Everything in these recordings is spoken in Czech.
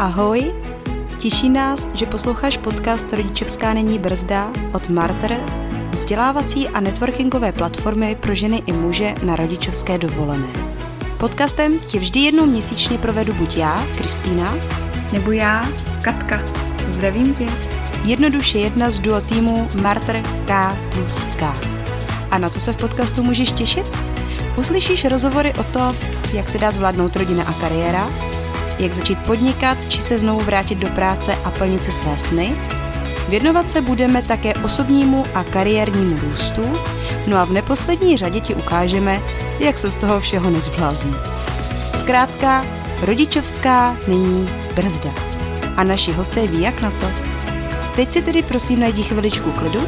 Ahoj! Těší nás, že posloucháš podcast Rodičovská není brzda od Marter, vzdělávací a networkingové platformy pro ženy i muže na rodičovské dovolené. Podcastem tě vždy jednou měsíčně provedu buď já, Kristýna, nebo já, Katka. Zdravím tě. Jednoduše jedna z duo týmu Marter K plus K. A na co se v podcastu můžeš těšit? Uslyšíš rozhovory o to, jak se dá zvládnout rodina a kariéra, jak začít podnikat či se znovu vrátit do práce a plnit si své sny. Věnovat se budeme také osobnímu a kariérnímu růstu, no a v neposlední řadě ti ukážeme, jak se z toho všeho nezblázní. Zkrátka, rodičovská není brzda. A naši hosté ví, jak na to. Teď si tedy prosím najdi chviličku klidu,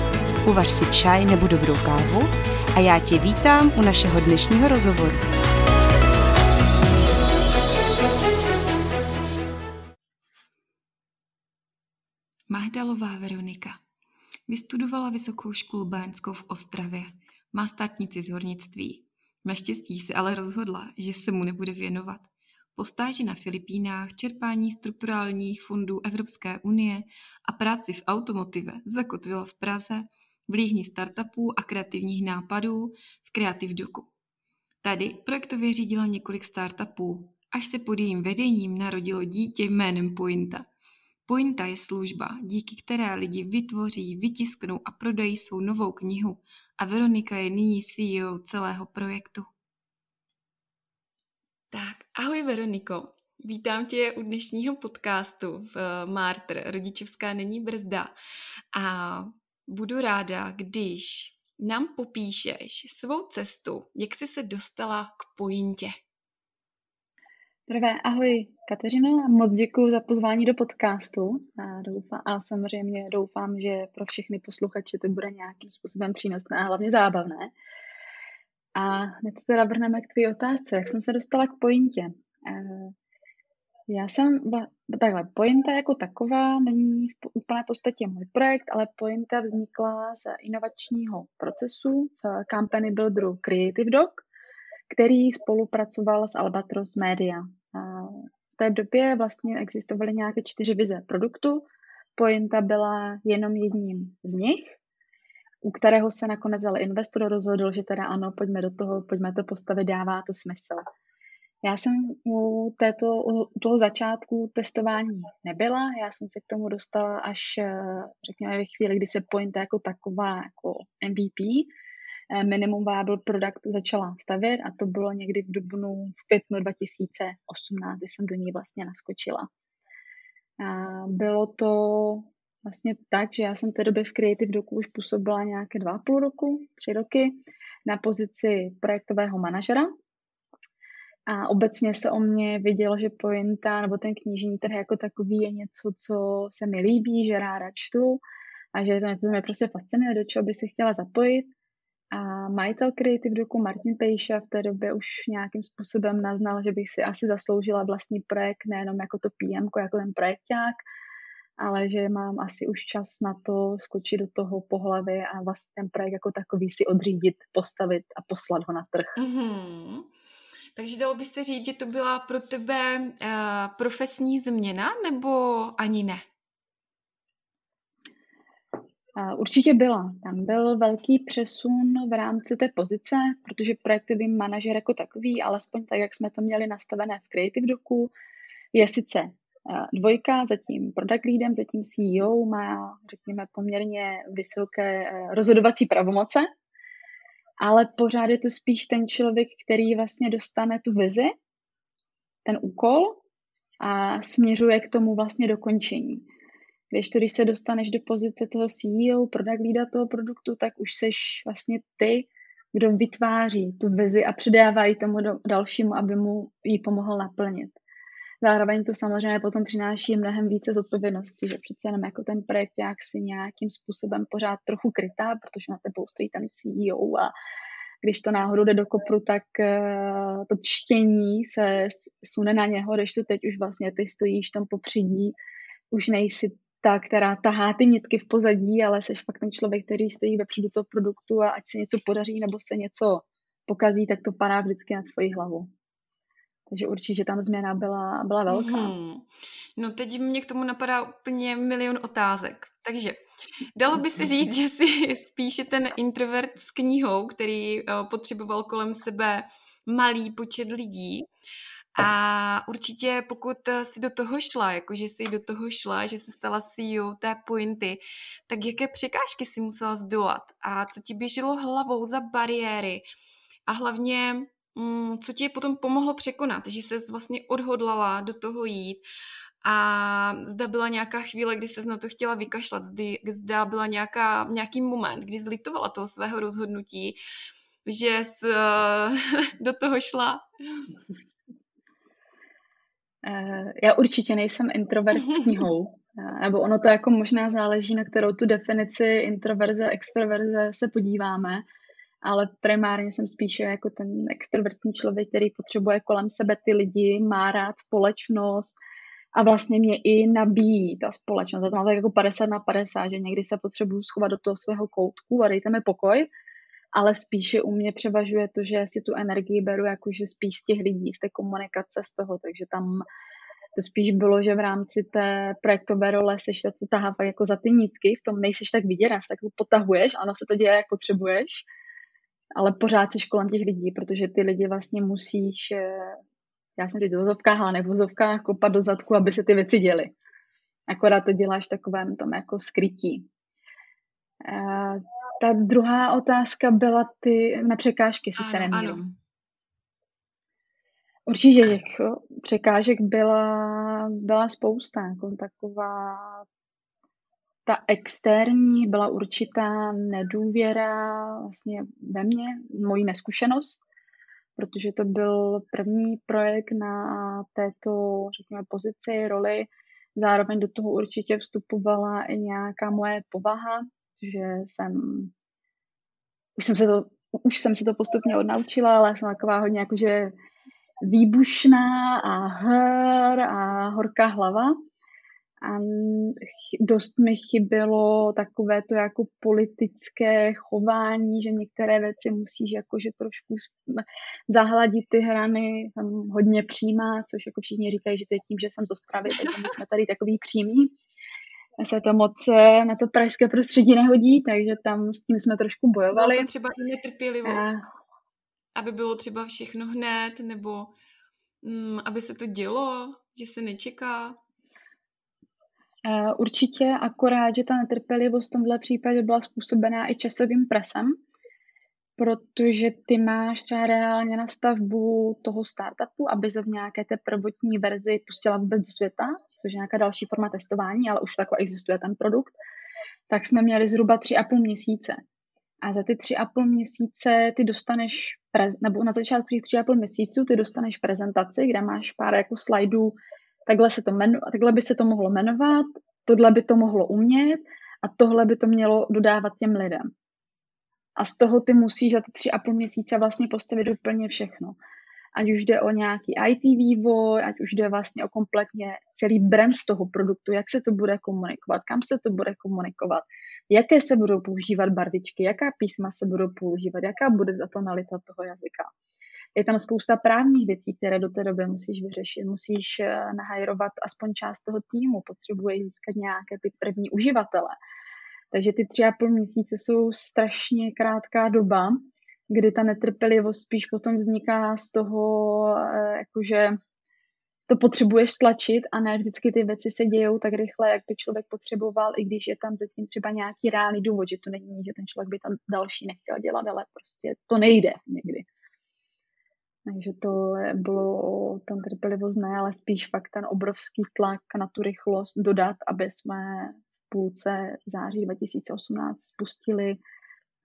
uvař si čaj nebo dobrou kávu a já tě vítám u našeho dnešního rozhovoru. Mahdalová Veronika. Vystudovala vysokou školu báňskou v Ostravě. Má státnici z hornictví. Naštěstí se ale rozhodla, že se mu nebude věnovat. Po stáži na Filipínách, čerpání strukturálních fondů Evropské unie a práci v automotive zakotvila v Praze v líhni startupů a kreativních nápadů v Creative Doku. Tady projektově řídila několik startupů, až se pod jejím vedením narodilo dítě jménem Pointa – Pointa je služba, díky které lidi vytvoří, vytisknou a prodají svou novou knihu a Veronika je nyní CEO celého projektu. Tak, ahoj Veroniko, vítám tě u dnešního podcastu v eh, Martr, Rodičovská není brzda a budu ráda, když nám popíšeš svou cestu, jak jsi se dostala k pointě. Prvé, ahoj Kateřino, moc děkuji za pozvání do podcastu a, doufám, a samozřejmě doufám, že pro všechny posluchače to bude nějakým způsobem přínosné a hlavně zábavné. A hned teda vrhneme k tvý otázce, jak jsem se dostala k pointě. Eh, já jsem, takhle, pointa jako taková není v úplné podstatě můj projekt, ale pointa vznikla z inovačního procesu v company builderu Creative Dog, který spolupracoval s Albatros Media. V té době vlastně existovaly nějaké čtyři vize produktu. Pointa byla jenom jedním z nich, u kterého se nakonec ale investor rozhodl, že teda ano, pojďme do toho, pojďme to postavit, dává to smysl. Já jsem u, této, u toho začátku testování nebyla, já jsem se k tomu dostala až, řekněme, ve chvíli, kdy se Pointa jako taková, jako MVP, Eh, minimum viable product začala stavět a to bylo někdy v dubnu, v květnu 2018, kdy jsem do ní vlastně naskočila. A bylo to vlastně tak, že já jsem v té době v Creative Doku už působila nějaké dva půl roku, tři roky na pozici projektového manažera. A obecně se o mě vidělo, že pointa nebo ten knižní trh jako takový je něco, co se mi líbí, že ráda čtu a že je to něco, co mě prostě fascinuje, do čeho by se chtěla zapojit. A majitel Creative Doku Martin Pejša v té době už nějakým způsobem naznal, že bych si asi zasloužila vlastní projekt, nejenom jako to PM, jako ten projekták, ale že mám asi už čas na to skočit do toho po hlavě a vlastně ten projekt jako takový si odřídit, postavit a poslat ho na trh. Mm-hmm. Takže dalo by se říct, že to byla pro tebe uh, profesní změna nebo ani ne? Určitě byla. Tam byl velký přesun v rámci té pozice, protože projektový manažer jako takový, alespoň tak, jak jsme to měli nastavené v Creative Doku, je sice dvojka, zatím product leadem, zatím CEO, má, řekněme, poměrně vysoké e, rozhodovací pravomoce, ale pořád je to spíš ten člověk, který vlastně dostane tu vizi, ten úkol a směřuje k tomu vlastně dokončení. Když to, když se dostaneš do pozice toho CEO, product leada toho produktu, tak už seš vlastně ty, kdo vytváří tu vizi a předává ji tomu dalšímu, aby mu ji pomohl naplnit. Zároveň to samozřejmě potom přináší mnohem více zodpovědnosti, že přece jenom jako ten projekt jak si nějakým způsobem pořád trochu krytá, protože na tebou stojí ten CEO a když to náhodou jde do kopru, tak uh, to čtění se sune na něho, když to teď už vlastně ty stojíš tam popředí, už nejsi ta, která tahá ty nitky v pozadí, ale jsi fakt ten člověk, který stojí vepředu toho produktu a ať se něco podaří nebo se něco pokazí, tak to padá vždycky na tvoji hlavu. Takže určitě tam změna byla, byla velká. Mm-hmm. No teď mě k tomu napadá úplně milion otázek. Takže dalo by se říct, že si spíše ten introvert s knihou, který uh, potřeboval kolem sebe malý počet lidí. A určitě pokud si do toho šla, jakože si do toho šla, že se stala CEO té pointy, tak jaké překážky si musela zdolat? A co ti běželo hlavou za bariéry? A hlavně mm, co ti potom pomohlo překonat, že se vlastně odhodlala do toho jít? A zda byla nějaká chvíle, kdy se na to chtěla vykašlat, zda byla nějaká, nějaký moment, kdy zlitovala toho svého rozhodnutí, že jsi do toho šla. Eh, já určitě nejsem introvert s knihou, eh, nebo ono to jako možná záleží, na kterou tu definici introverze, extroverze se podíváme, ale primárně jsem spíše jako ten extrovertní člověk, který potřebuje kolem sebe ty lidi, má rád společnost a vlastně mě i nabíjí ta společnost. Já to mám tak jako 50 na 50, že někdy se potřebuju schovat do toho svého koutku a dejte mi pokoj, ale spíše u mě převažuje to, že si tu energii beru jakože spíš z těch lidí, z té komunikace, z toho, takže tam to spíš bylo, že v rámci té projektové role seš ta, co tahá jako za ty nitky, v tom nejseš tak vidět, tak jako potahuješ, ano, se to děje, jak potřebuješ, ale pořád jsi kolem těch lidí, protože ty lidi vlastně musíš, eh, já jsem říct v ale ne kopat do zadku, aby se ty věci děly. Akorát to děláš takovém tom jako skrytí. Ta druhá otázka byla ty na překážky, si se nemýlím. Ano. Určitě těch překážek byla, byla spousta, jako taková ta externí byla určitá nedůvěra vlastně ve mně, mojí neskušenost, protože to byl první projekt na této, řekněme, pozici, roli. Zároveň do toho určitě vstupovala i nějaká moje povaha, že jsem, už jsem se to, už jsem se to postupně odnaučila, ale jsem taková hodně jakože výbušná a hr a horká hlava. A dost mi chybělo takové to jako politické chování, že některé věci musíš jakože trošku zahladit ty hrany, tam hodně přímá, což jako všichni říkají, že to je tím, že jsem z Ostravy, takže jsme tady takový přímý se to moc eh, na to pražské prostředí nehodí, takže tam s tím jsme trošku bojovali. Bylo to třeba i netrpělivost, a... aby bylo třeba všechno hned, nebo um, aby se to dělo, že se nečeká. Uh, určitě, akorát, že ta netrpělivost v tomhle případě byla způsobená i časovým presem, protože ty máš třeba reálně na stavbu toho startupu, aby se v nějaké té prvotní verzi pustila vůbec do světa, což je nějaká další forma testování, ale už takhle existuje ten produkt, tak jsme měli zhruba tři a půl měsíce. A za ty tři a půl měsíce ty dostaneš, nebo na začátku těch tři a půl měsíců ty dostaneš prezentaci, kde máš pár jako slajdů, takhle, se to jmenu, takhle by se to mohlo jmenovat, tohle by to mohlo umět a tohle by to mělo dodávat těm lidem. A z toho ty musíš za ty tři a půl měsíce vlastně postavit úplně všechno. Ať už jde o nějaký IT vývoj, ať už jde vlastně o kompletně celý brand toho produktu, jak se to bude komunikovat, kam se to bude komunikovat, jaké se budou používat barvičky, jaká písma se budou používat, jaká bude za to nalita toho jazyka. Je tam spousta právních věcí, které do té doby musíš vyřešit. Musíš eh, nahajrovat aspoň část toho týmu, potřebuješ získat nějaké ty první uživatele takže ty tři a půl měsíce jsou strašně krátká doba, kdy ta netrpělivost spíš potom vzniká z toho, eh, jakože to potřebuješ tlačit a ne vždycky ty věci se dějou tak rychle, jak by člověk potřeboval, i když je tam zatím třeba nějaký reálný důvod, že to není, že ten člověk by tam další nechtěl dělat, ale prostě to nejde někdy. Takže to bylo ten trpělivost ne, ale spíš fakt ten obrovský tlak na tu rychlost dodat, aby jsme půlce září 2018 spustili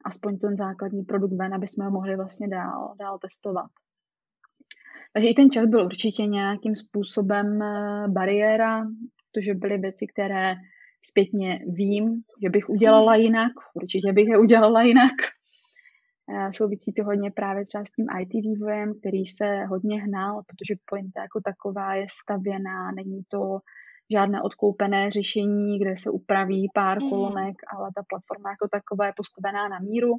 aspoň ten základní produkt ven, aby jsme ho mohli vlastně dál, dál testovat. Takže i ten čas byl určitě nějakým způsobem eh, bariéra, protože byly věci, které zpětně vím, že bych udělala jinak, určitě bych je udělala jinak. Eh, souvisí to hodně právě třeba s tím IT vývojem, který se hodně hnal, protože pointa jako taková je stavěná, není to žádné odkoupené řešení, kde se upraví pár mm. kolonek, ale ta platforma jako taková je postavená na míru.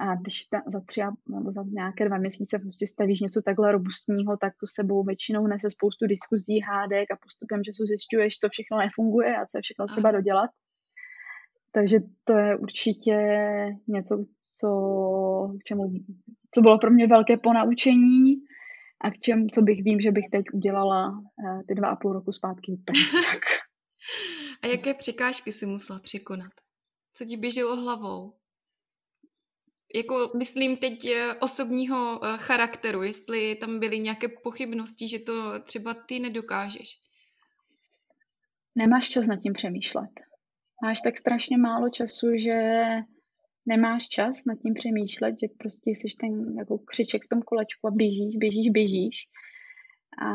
a když ta, za tři nebo za nějaké dva měsíce prostě stavíš něco takhle robustního, tak to sebou většinou nese spoustu diskuzí, hádek a postupem času zjišťuješ, co všechno nefunguje a co je všechno třeba dodělat. Takže to je určitě něco, co, k čemu, co bylo pro mě velké ponaučení a k čemu, co bych vím, že bych teď udělala eh, ty dva a půl roku zpátky úplně tak. A jaké překážky si musela překonat? Co ti běželo hlavou? Jako myslím teď eh, osobního eh, charakteru, jestli tam byly nějaké pochybnosti, že to třeba ty nedokážeš. Nemáš čas nad tím přemýšlet. Máš tak strašně málo času, že nemáš čas nad tím přemýšlet, že prostě jsi ten jako křiček v tom kolečku a běžíš, běžíš, běžíš. A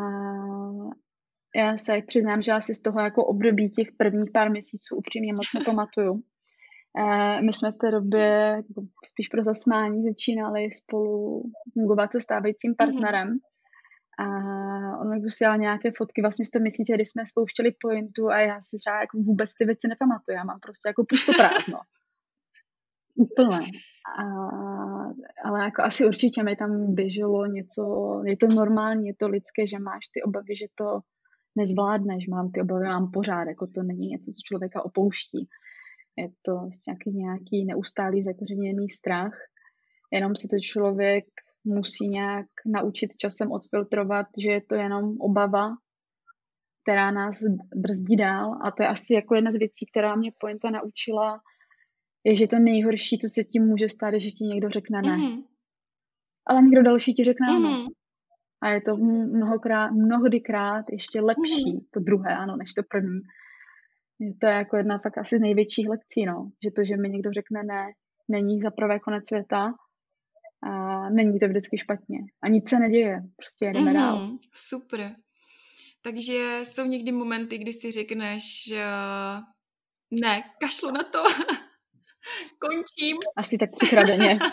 já se přiznám, že asi z toho jako období těch prvních pár měsíců upřímně moc nepamatuju. My jsme v té době jako spíš pro zasmání začínali spolu fungovat se stávajícím mhm. partnerem. A on mi posílal nějaké fotky vlastně z toho měsíce, kdy jsme spouštěli pointu a já si třeba jako vůbec ty věci nepamatuju. Já mám prostě jako pusto prázdno. Úplně. A, ale jako asi určitě mi tam běželo něco, je to normální, je to lidské, že máš ty obavy, že to nezvládneš, mám ty obavy, mám pořád, jako to není něco, co člověka opouští. Je to vlastně nějaký, nějaký neustálý zakořeněný strach, jenom si to člověk musí nějak naučit časem odfiltrovat, že je to jenom obava, která nás brzdí dál a to je asi jako jedna z věcí, která mě Pointa naučila, je, že to nejhorší, co se tím může stát, je, že ti někdo řekne ne. Mm-hmm. Ale někdo další ti řekne mm-hmm. ano. A je to mnohokrát, mnohodykrát ještě lepší, mm-hmm. to druhé, ano, než to první. To je jako jedna fakt asi z největších lekcí, no. Že to, že mi někdo řekne ne, není za prvé konec světa a není to vždycky špatně. A nic se neděje, prostě jedeme mm-hmm, dál. Super. Takže jsou někdy momenty, kdy si řekneš, že ne, kašlu na to, končím. Asi tak třikrát denně.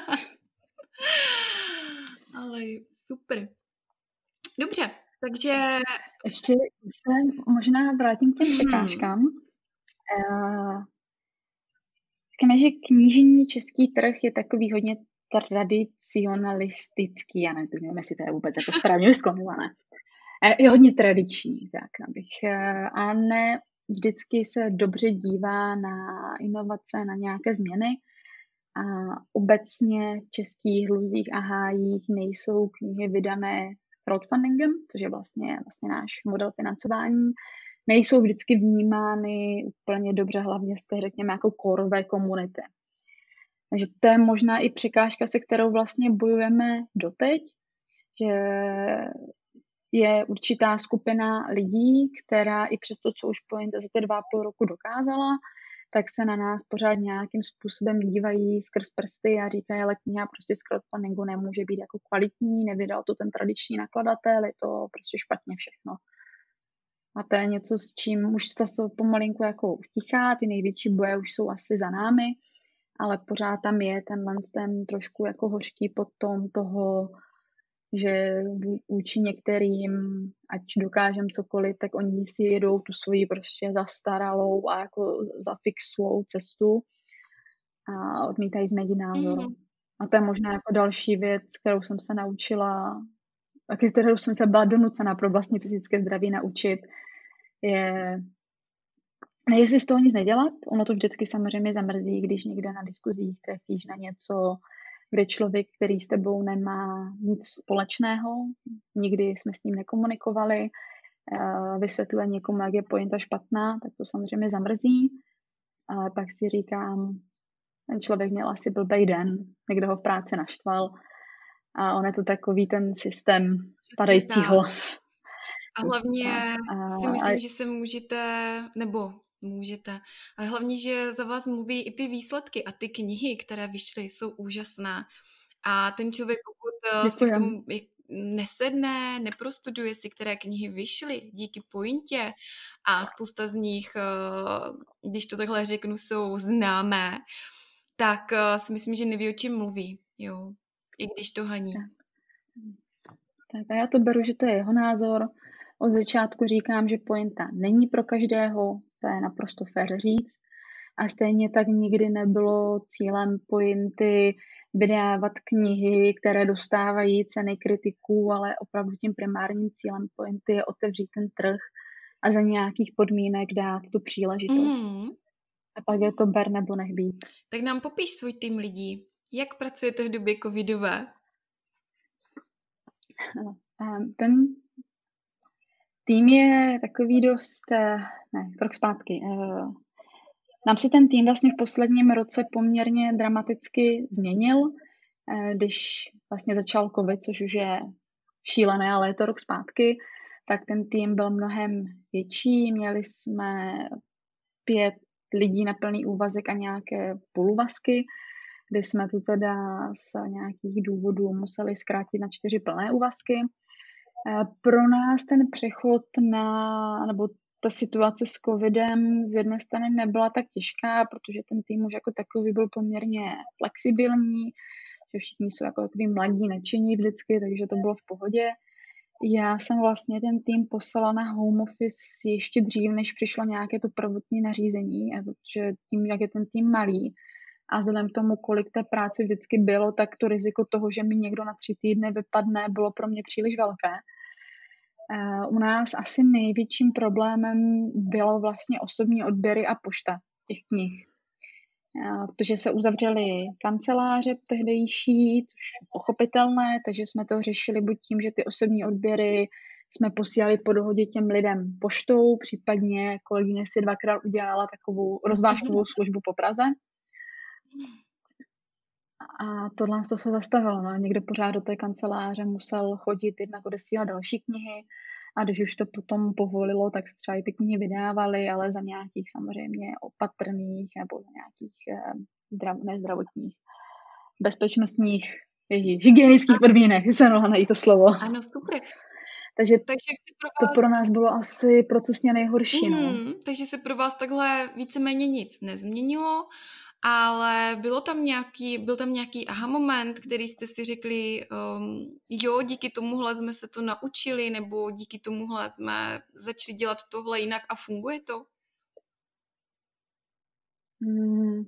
Ale super. Dobře, takže... Ještě se možná vrátím k těm hmm. překážkám. Uh, Říkáme, že knižní český trh je takový hodně tradicionalistický, já nevím, jestli to je vůbec jako správně vyskonované. Je hodně tradiční, tak abych, eh, a ne vždycky se dobře dívá na inovace, na nějaké změny. A obecně v českých hluzích a hájích nejsou knihy vydané crowdfundingem, což je vlastně, vlastně náš model financování, nejsou vždycky vnímány úplně dobře, hlavně z té, řekněme, jako korové komunity. Takže to je možná i překážka, se kterou vlastně bojujeme doteď, že je určitá skupina lidí, která i přes to, co už Pointa za ty dva půl roku dokázala, tak se na nás pořád nějakým způsobem dívají skrz prsty a říkají, ale kniha prostě z crowdfundingu nemůže být jako kvalitní, nevydal to ten tradiční nakladatel, je to prostě špatně všechno. A to je něco, s čím už to se pomalinku jako utichá, ty největší boje už jsou asi za námi, ale pořád tam je tenhle ten trošku jako hořký potom toho, že vůči některým, ať dokážem cokoliv, tak oni si jedou tu svoji prostě zastaralou a jako zafixlou cestu a odmítají změnit názor. Mm-hmm. A to je možná jako další věc, kterou jsem se naučila, a kterou jsem se byla donucena pro vlastní fyzické zdraví naučit, je ne, jestli z toho nic nedělat, ono to vždycky samozřejmě zamrzí, když někde na diskuzích trefíš na něco, kde člověk, který s tebou nemá nic společného, nikdy jsme s ním nekomunikovali, eh, vysvětluje někomu, jak je pointa špatná, tak to samozřejmě zamrzí. Ale pak si říkám, ten člověk měl asi blbej den, někdo ho v práci naštval a on je to takový ten systém padajícího. A hlavně a, si myslím, a... že se můžete, nebo můžete. Ale hlavně, že za vás mluví i ty výsledky a ty knihy, které vyšly, jsou úžasné. A ten člověk, pokud Děkujem. si k tomu nesedne, neprostuduje si, které knihy vyšly díky pointě a spousta z nich, eh, když to takhle řeknu, jsou známé, tak eh, si myslím, že neví, o čem mluví, jo, i když to haní. Tak. tak a já to beru, že to je jeho názor. Od začátku říkám, že pointa není pro každého, to je naprosto fér říct. A stejně tak nikdy nebylo cílem pointy vydávat knihy, které dostávají ceny kritiků, ale opravdu tím primárním cílem pointy je otevřít ten trh a za nějakých podmínek dát tu příležitost. Mm. A pak je to ber nebo nech být. Tak nám popíš svůj tým lidí. Jak pracujete v době covidové? Ten tým je takový dost, eh, ne, krok zpátky. Eh, nám se ten tým vlastně v posledním roce poměrně dramaticky změnil, eh, když vlastně začal covid, což už je šílené, ale je to rok zpátky, tak ten tým byl mnohem větší. Měli jsme pět lidí na plný úvazek a nějaké půlvazky, kdy jsme to teda z nějakých důvodů museli zkrátit na čtyři plné úvazky. Eh, pro nás ten přechod na, nebo ta situace s covidem z jedné strany nebyla tak těžká, protože ten tým už jako takový byl poměrně flexibilní, že všichni jsou jako takový mladí, nadšení vždycky, takže to bylo v pohodě. Já jsem vlastně ten tým poslala na home office ještě dřív, než přišlo nějaké to prvotní nařízení, protože tím, jak je ten tým malý a vzhledem k tomu, kolik té práce vždycky bylo, tak to riziko toho, že mi někdo na tři týdny vypadne, bylo pro mě příliš velké. Eh, u nás asi největším problémem bylo vlastně osobní odběry a pošta těch knih. Eh, protože se uzavřely kanceláře tehdejší, což je pochopitelné, takže jsme to řešili buď tím, že ty osobní odběry jsme posílali po dohodě těm lidem poštou, případně kolegyně si dvakrát udělala takovou rozvážkovou službu po Praze. A tohle to se zastavilo. No. Někdo pořád do té kanceláře musel chodit, jednak odesílat další knihy a když už to potom povolilo, tak se třeba i ty knihy vydávaly, ale za nějakých samozřejmě opatrných nebo za nějakých eh, zdrav, nezdravotních, bezpečnostních, hygienických podmínek, se mohla najít to slovo. Ano, super. Takže, takže pro vás... to pro nás bylo asi procesně nejhorší. Mm, no. Hmm, takže se pro vás takhle víceméně nic nezměnilo ale bylo tam nějaký, byl tam nějaký aha moment, který jste si řekli, um, jo, díky tomuhle jsme se to naučili, nebo díky tomuhle jsme začali dělat tohle jinak a funguje to? Hmm.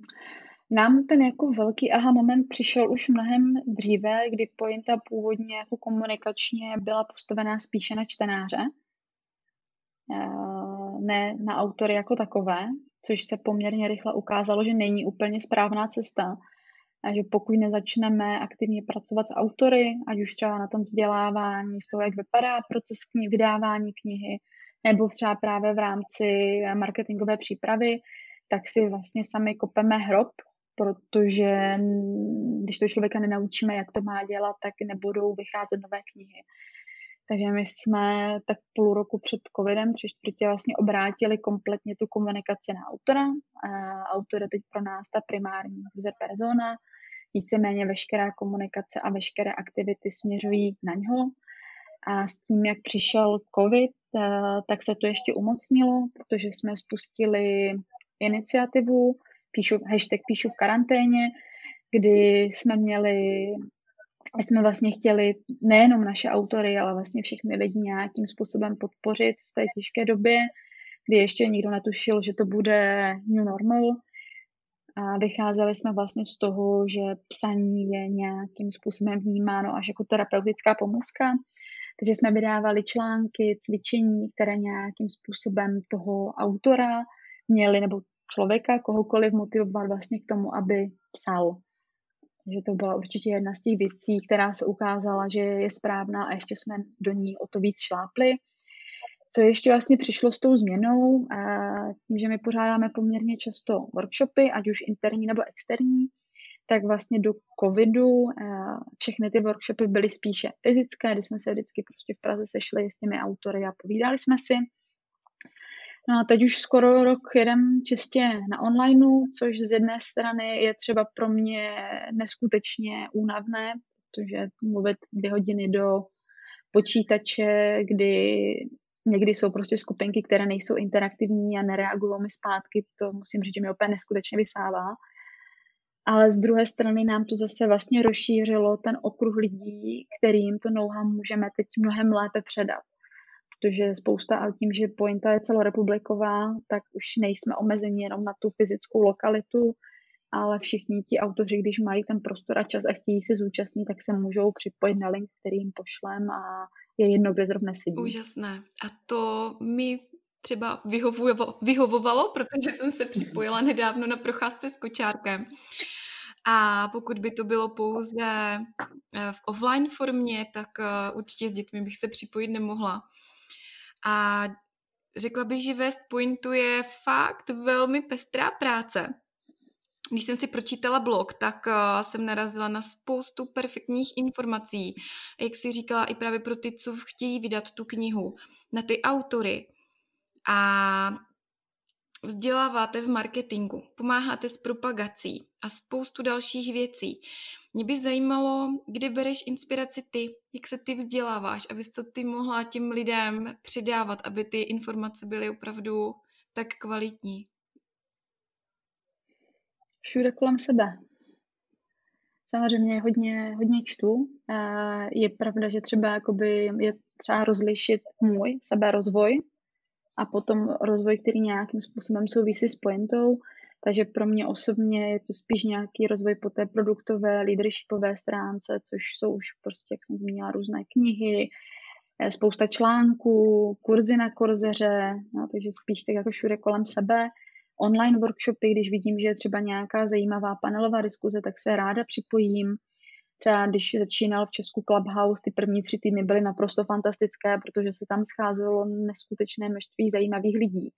Nám ten jako velký aha moment přišel už mnohem dříve, kdy pointa původně jako komunikačně byla postavená spíše na čtenáře, eh, ne na autory jako takové což se poměrně rychle ukázalo, že není úplně správná cesta. A že pokud nezačneme aktivně pracovat s autory, ať už třeba na tom vzdělávání, v tom, jak vypadá proces kni- vydávání knihy, nebo třeba právě v rámci marketingové přípravy, tak si vlastně sami kopeme hrob, protože když to člověka nenaučíme, jak to má dělat, tak nebudou vycházet nové knihy. Takže my jsme tak půl roku před covidem, tři čtvrtě vlastně obrátili kompletně tu komunikaci na autora. Autor je teď pro nás ta primární user persona. Víceméně veškerá komunikace a veškeré aktivity směřují na něho. A s tím, jak přišel covid, tak se to ještě umocnilo, protože jsme spustili iniciativu, píšu, hashtag píšu v karanténě, kdy jsme měli my jsme vlastně chtěli nejenom naše autory, ale vlastně všechny lidi nějakým způsobem podpořit v té těžké době, kdy ještě nikdo netušil, že to bude new normal. A vycházeli jsme vlastně z toho, že psaní je nějakým způsobem vnímáno až jako terapeutická pomůcka. Takže jsme vydávali články, cvičení, které nějakým způsobem toho autora měli, nebo člověka, kohokoliv motivovat vlastně k tomu, aby psal že to byla určitě jedna z těch věcí, která se ukázala, že je správná a ještě jsme do ní o to víc šlápli. Co ještě vlastně přišlo s tou změnou, tím, že my pořádáme poměrně často workshopy, ať už interní nebo externí, tak vlastně do covidu všechny ty workshopy byly spíše fyzické, kdy jsme se vždycky prostě v Praze sešli s těmi autory a povídali jsme si. No a teď už skoro rok jedem čistě na onlineu, což z jedné strany je třeba pro mě neskutečně únavné, protože mluvit dvě hodiny do počítače, kdy někdy jsou prostě skupinky, které nejsou interaktivní a nereagují mi zpátky, to musím říct, že mi opět neskutečně vysává. Ale z druhé strany nám to zase vlastně rozšířilo ten okruh lidí, kterým to know můžeme teď mnohem lépe předat protože spousta, a tím, že pointa je celorepubliková, tak už nejsme omezeni jenom na tu fyzickou lokalitu, ale všichni ti autoři, když mají ten prostor a čas a chtějí se zúčastnit, tak se můžou připojit na link, který jim pošlem a je jedno, kde zrovna sedí. Úžasné. A to mi třeba vyhovovalo, vyhovovalo, protože jsem se připojila nedávno na procházce s kočárkem. A pokud by to bylo pouze eh, v offline formě, tak eh, určitě s dětmi bych se připojit nemohla. A řekla bych, že West Pointu je fakt velmi pestrá práce. Když jsem si pročítala blog, tak uh, jsem narazila na spoustu perfektních informací, jak si říkala, i právě pro ty, co chtějí vydat tu knihu, na ty autory. A vzděláváte v marketingu, pomáháte s propagací a spoustu dalších věcí. Mě by zajímalo, kde bereš inspiraci ty, jak se ty vzděláváš, abys to ty mohla těm lidem předávat, aby ty informace byly opravdu tak kvalitní. Všude kolem sebe. Samozřejmě hodně, hodně čtu. Je pravda, že třeba jakoby je třeba rozlišit můj seberozvoj a potom rozvoj, který nějakým způsobem souvisí s pointou. Takže pro mě osobně je to spíš nějaký rozvoj po té produktové, leadershipové stránce, což jsou už prostě, jak jsem zmínila, různé knihy, eh, spousta článků, kurzy na korzeře, no, takže spíš tak jako všude kolem sebe. Online workshopy, když vidím, že je třeba nějaká zajímavá panelová diskuze, tak se ráda připojím. Třeba když začínal v Česku Clubhouse, ty první tři týdny byly naprosto fantastické, protože se tam scházelo neskutečné množství zajímavých lidí.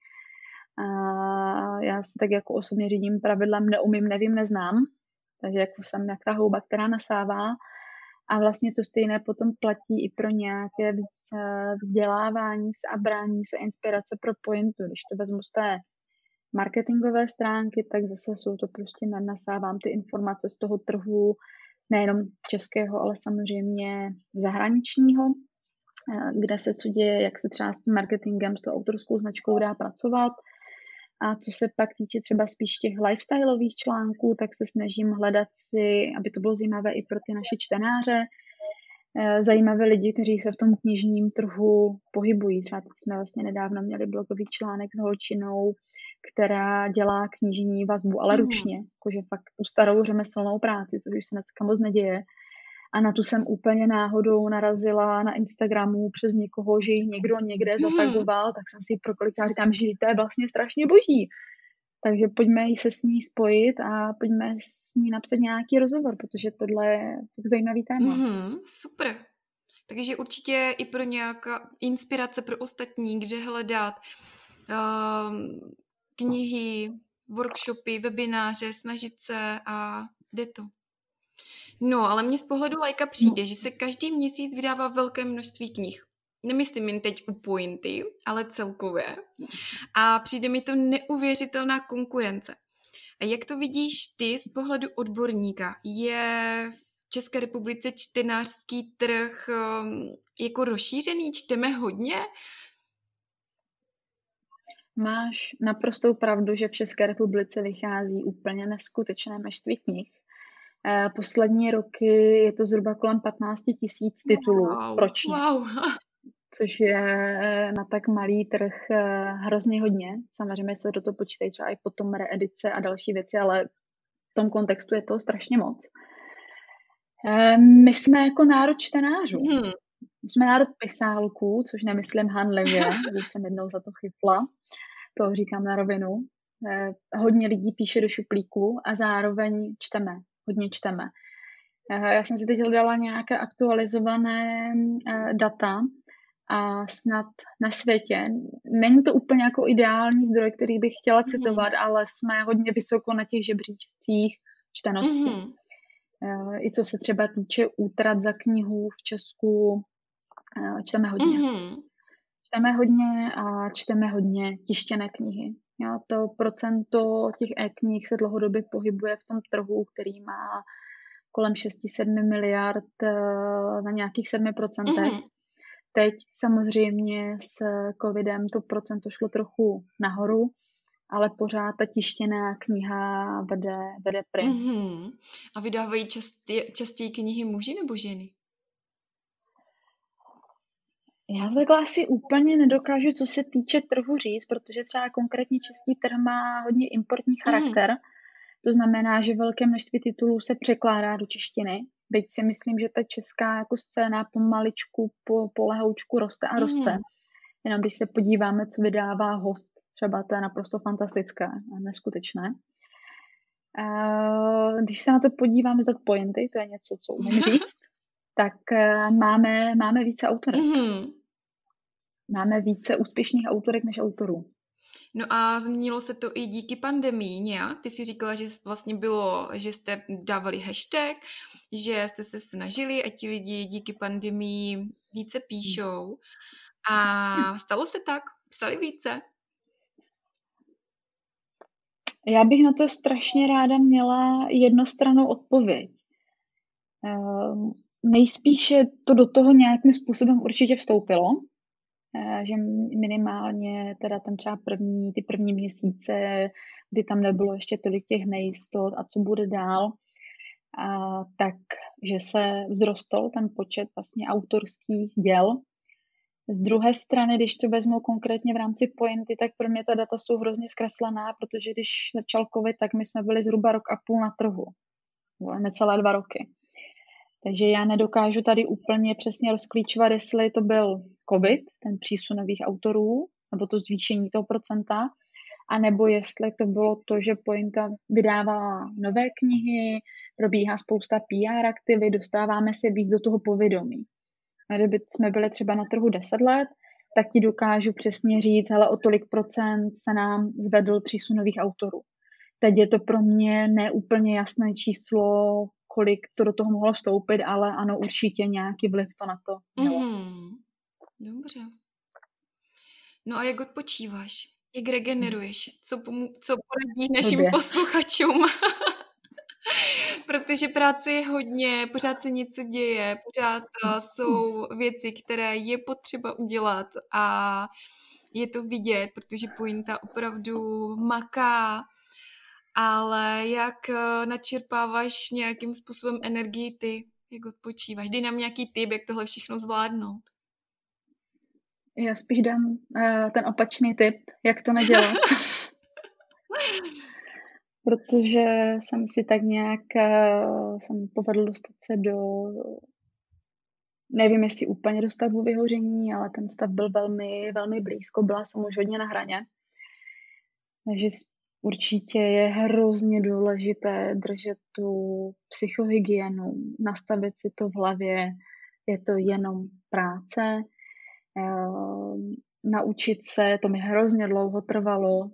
A já si tak jako osobně řídím pravidlem neumím, nevím, neznám. Takže jako jsem jak ta houba, která nasává. A vlastně to stejné potom platí i pro nějaké vzdělávání se a brání se inspirace pro pointu. Když to vezmu z té marketingové stránky, tak zase jsou to prostě nasávám ty informace z toho trhu, nejenom českého, ale samozřejmě zahraničního, kde se co děje, jak se třeba s tím marketingem, s tou autorskou značkou dá pracovat. A co se pak týče třeba spíš těch lifestyleových článků, tak se snažím hledat si, aby to bylo zajímavé i pro ty naše čtenáře, eh, zajímavé lidi, kteří se v tom knižním trhu pohybují. Třeba teď jsme vlastně nedávno měli blogový článek s holčinou, která dělá knižní vazbu, ale ručně, jakože fakt tu starou řemeslnou práci, což už se dneska moc neděje. A na tu jsem úplně náhodou narazila na Instagramu přes někoho, že ji někdo někde hmm. zatagoval, tak jsem si pro koliká říkám, že to je vlastně strašně boží. Takže pojďme se s ní spojit a pojďme s ní napsat nějaký rozhovor, protože tohle je tak zajímavý téma. Mm-hmm, super. Takže určitě i pro nějaká inspirace pro ostatní, kde hledat um, knihy, workshopy, webináře, snažit se a jde to. No, ale mně z pohledu lajka přijde, že se každý měsíc vydává velké množství knih. Nemyslím jen teď u pointy, ale celkově. A přijde mi to neuvěřitelná konkurence. A jak to vidíš ty z pohledu odborníka? Je v České republice čtenářský trh um, jako rozšířený? Čteme hodně? Máš naprostou pravdu, že v České republice vychází úplně neskutečné množství knih. Eh, poslední roky je to zhruba kolem 15 tisíc titulů wow, ročně. Wow. Což je eh, na tak malý trh eh, hrozně hodně. Samozřejmě se do toho počítají třeba i potom reedice a další věci, ale v tom kontextu je to strašně moc. My jsme jako národ čtenářů. Hmm. Jsme národ pisálků, což nemyslím hanlivě, už jsem jednou za to chytla. To říkám na rovinu. Hodně lidí píše do šuplíku a zároveň čteme hodně čteme. Eh, já jsem si teď hledala nějaké aktualizované eh, data a snad na světě. Není to úplně jako ideální zdroj, který bych chtěla mhm. citovat, mm. ale jsme hodně vysoko na těch žebříčcích čtenosti. Mm. I co se třeba týče útrat za knihu v Česku, čteme hodně. Mm. Čteme hodně a čteme hodně tištěné knihy. To procento těch e-knih se dlouhodobě pohybuje v tom trhu, který má kolem 6-7 miliard eh, na nějakých 7%. Mm-hmm. Teď samozřejmě s covidem to procento šlo trochu nahoru, ale pořád ta tištěná kniha vede, vede prim. Mm-hmm. A vydávají častě, častěji knihy muži nebo ženy? Já takhle asi úplně nedokážu, co se týče trhu říct, protože třeba konkrétně český trh má hodně importní Mhm. charakter. To znamená, že velké množství titulů se překládá do češtiny. Byť si myslím, že ta česká jako scéna pomaličku, po, po lehoučku roste a roste. Mhm. Jenom když se podíváme, co vydává host, třeba to je naprosto fantastické a neskutečné. Když se na to podíváme z tak pointy, to je něco, co umím říct, tak eh, máme, máme více autorek. Mhm. Máme více úspěšných autorek než autorů. No a změnilo se to i díky pandemii nějak? Ty si říkala, že vlastně bylo, že jste dávali hashtag, že jste se snažili a ti lidi díky pandemii více píšou. A stalo se tak? Psali více? Já bych na to strašně ráda měla jednostrannou odpověď. Ehm, Nejspíše to do toho nějakým způsobem určitě vstoupilo, že minimálně teda ten třeba první, ty první měsíce, kdy tam nebylo ještě tolik těch nejistot a co bude dál, a tak, že se vzrostl ten počet vlastně autorských děl. Z druhé strany, když to vezmu konkrétně v rámci pointy, tak pro mě ta data jsou hrozně zkreslená, protože když začal covid, tak my jsme byli zhruba rok a půl na trhu. Necelé dva roky. Takže já nedokážu tady úplně přesně rozklíčovat, jestli to byl covid, ten přísun nových autorů, nebo to zvýšení toho procenta, a nebo jestli to bylo to, že Pointa vydává nové knihy, probíhá spousta PR aktivit, dostáváme se víc do toho povědomí. A kdyby jsme byli třeba na trhu 10 let, tak ti dokážu přesně říct, ale o tolik procent se nám zvedl přísun nových autorů. Teď je to pro mě neúplně jasné číslo, kolik to do toho mohlo vstoupit, ale ano, určitě nějaký vliv to na to mělo. Mm-hmm. Dobře. No a jak odpočíváš? Jak regeneruješ? Co, pomu- co poradíš našim Blbě. posluchačům? Protože práce je hodně, pořád se něco děje, pořád jsou věci, které je potřeba udělat a je to vidět, protože Pointa opravdu maká, ale jak uh, načerpáváš nějakým způsobem energii ty? Jak odpočíváš? Dej nám nějaký tip, jak tohle všechno zvládnout. Já spíš dám uh, ten opačný tip, jak to nedělat. Protože jsem si tak nějak uh, jsem povedl dostat se do nevím, jestli úplně do stavu vyhoření, ale ten stav byl velmi, velmi blízko, byla jsem už hodně na hraně. Takže určitě je hrozně důležité držet tu psychohygienu, nastavit si to v hlavě, je to jenom práce, naučit se, to mi hrozně dlouho trvalo,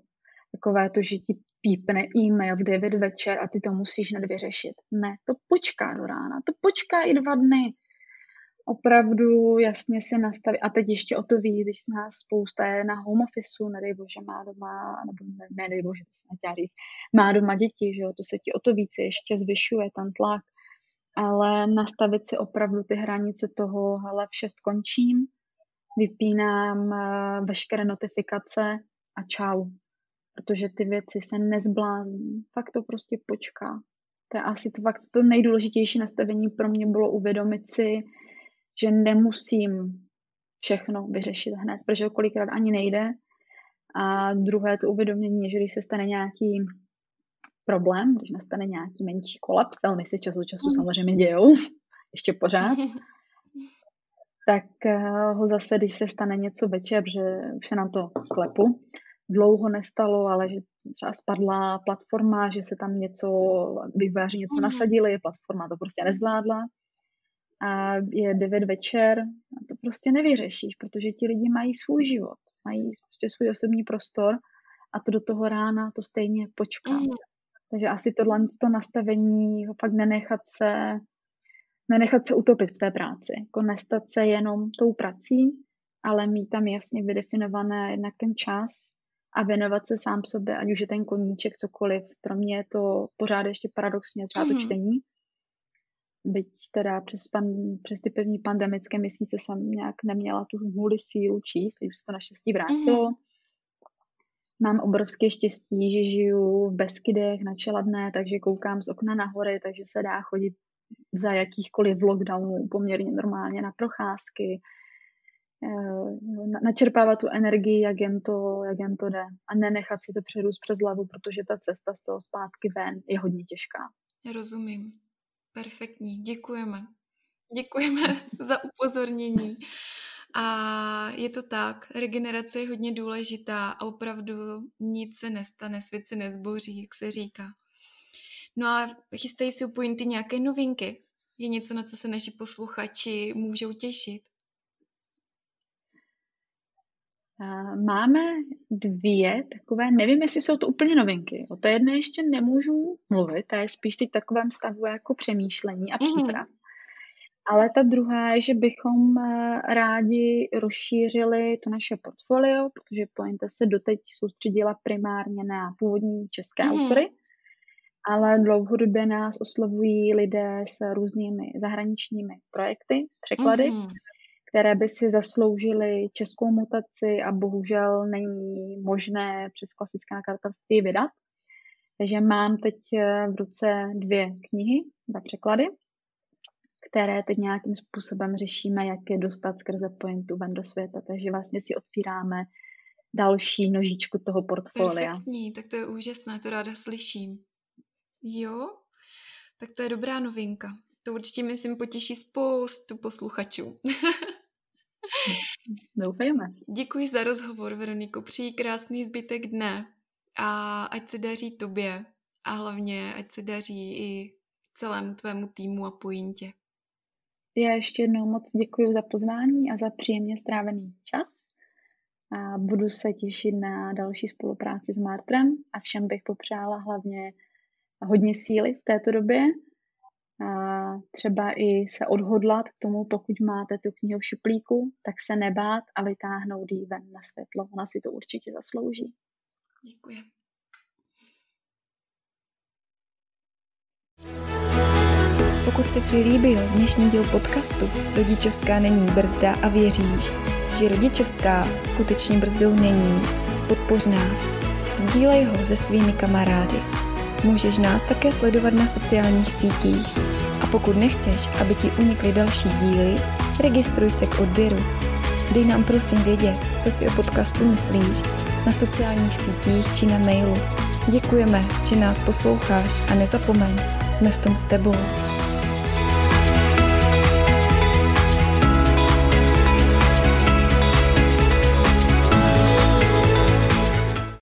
takové to, že ti pípne e-mail v 9 večer a ty to musíš hned vyřešit. Ne, to počká do rána, to počká i dva dny. Opravdu jasně si nastavit. A teď ještě o to víc, když se nás spousta je na home officeu, nedej bože, má doma, nebo ne, nedej bože, to se říct, má doma děti, že jo, to se ti o to více ještě zvyšuje, ten tlak. Ale nastavit si opravdu ty hranice toho, hele, v šest končím, vypínám uh, veškeré notifikace a čau protože ty věci se nezblázní. Fakt to prostě počká. To je asi to, fakt to nejdůležitější nastavení pro mě bylo uvědomit si, že nemusím všechno vyřešit hned, protože kolikrát ani nejde. A druhé to uvědomění že když se stane nějaký problém, když nastane nějaký menší kolaps, velmi se čas od času samozřejmě dějou, ještě pořád, tak ho zase, když se stane něco večer, že už se nám to klepu, dlouho nestalo, ale že třeba spadla platforma, že se tam něco, vývojáři něco nasadili, platforma to prostě nezvládla a je 9 večer a to prostě nevyřešíš, protože ti lidi mají svůj život, mají prostě svůj osobní prostor a to do toho rána to stejně počká. Mm. Takže asi tohle to nastavení, fakt nenechat se, nenechat se utopit v té práci, jako nestat se jenom tou prací, ale mít tam jasně vydefinované jednak ten čas, a věnovat se sám sobě, ať už je ten koníček, cokoliv. Pro mě je to pořád ještě paradoxně třeba to čtení. Byť teda přes, pan, přes ty první pandemické měsíce jsem nějak neměla tu vůli sílu číst, teď už se to naštěstí vrátilo. Mm-hmm. Mám obrovské štěstí, že žiju v Beskydech na Čeladné, takže koukám z okna na hory, takže se dá chodit za jakýchkoliv v lockdownu poměrně normálně na procházky. eh, načerpávat tu energii, jak jen, to, jak jen to jde a nenechat si to přerůst přes hlavu, protože ta cesta z toho zpátky ven je hodně těžká. Rozumím. Perfektní. Děkujeme. Děkujeme za upozornění. A je to tak, regenerace je hodně důležitá a opravdu nic se nestane, svět se nezboří, jak se říká. No a chystají si u pointy nějaké novinky? Je něco, na co se naši posluchači můžou těšit? Máme dvě takové, nevím, jestli jsou to úplně novinky. O té jedné ještě nemůžu mluvit, to je spíš teď takovém stavu jako přemýšlení a mhm. příprav. Mm. Ale ta druhá je, že bychom eh, rádi rozšířili to naše portfolio, protože Pointe se doteď soustředila primárně na původní české mm. autory, ale dlouhodobě nás oslovují lidé s různými zahraničními projekty, s překlady, mm. které by si zasloužily českou mutaci a bohužel není možné přes klasická nakladatelství vydat. Takže mám teď eh, v ruce dvě knihy, dva překlady které teď nějakým způsobem řešíme, jak je dostat skrze pointu ven do světa. Takže vlastně si otvíráme další nožičku toho portfolia. Perfektní, tak to je úžasné, to ráda slyším. Jo, tak to je dobrá novinka. To určitě, myslím, potěší spoustu posluchačů. Doufejme. Děkuji za rozhovor, Veroniko. Přeji krásný zbytek dne a ať se daří tobě a hlavně ať se daří i celému tvému týmu a pointě. Já ještě jednou moc děkuji za pozvání a za příjemně strávený čas. A budu se těšit na další spolupráci s Martrem a všem bych popřála hlavně hodně síly v této době. A třeba i se odhodlat k tomu, pokud máte tu knihu v šuplíku, tak se nebát a vytáhnout ji ven na světlo. Ona si to určitě zaslouží. Děkuji. Pokud se ti líbil dnešní díl podcastu Rodičovská není brzda a věříš, že rodičovská skutečně brzdou není, podpoř nás. Sdílej ho se svými kamarády. Můžeš nás také sledovat na sociálních sítích. A pokud nechceš, aby ti unikly další díly, registruj se k odběru. Dej nám prosím vědět, co si o podcastu myslíš, na sociálních sítích či na mailu. Děkujeme, že nás posloucháš a nezapomeň, jsme v tom s tebou.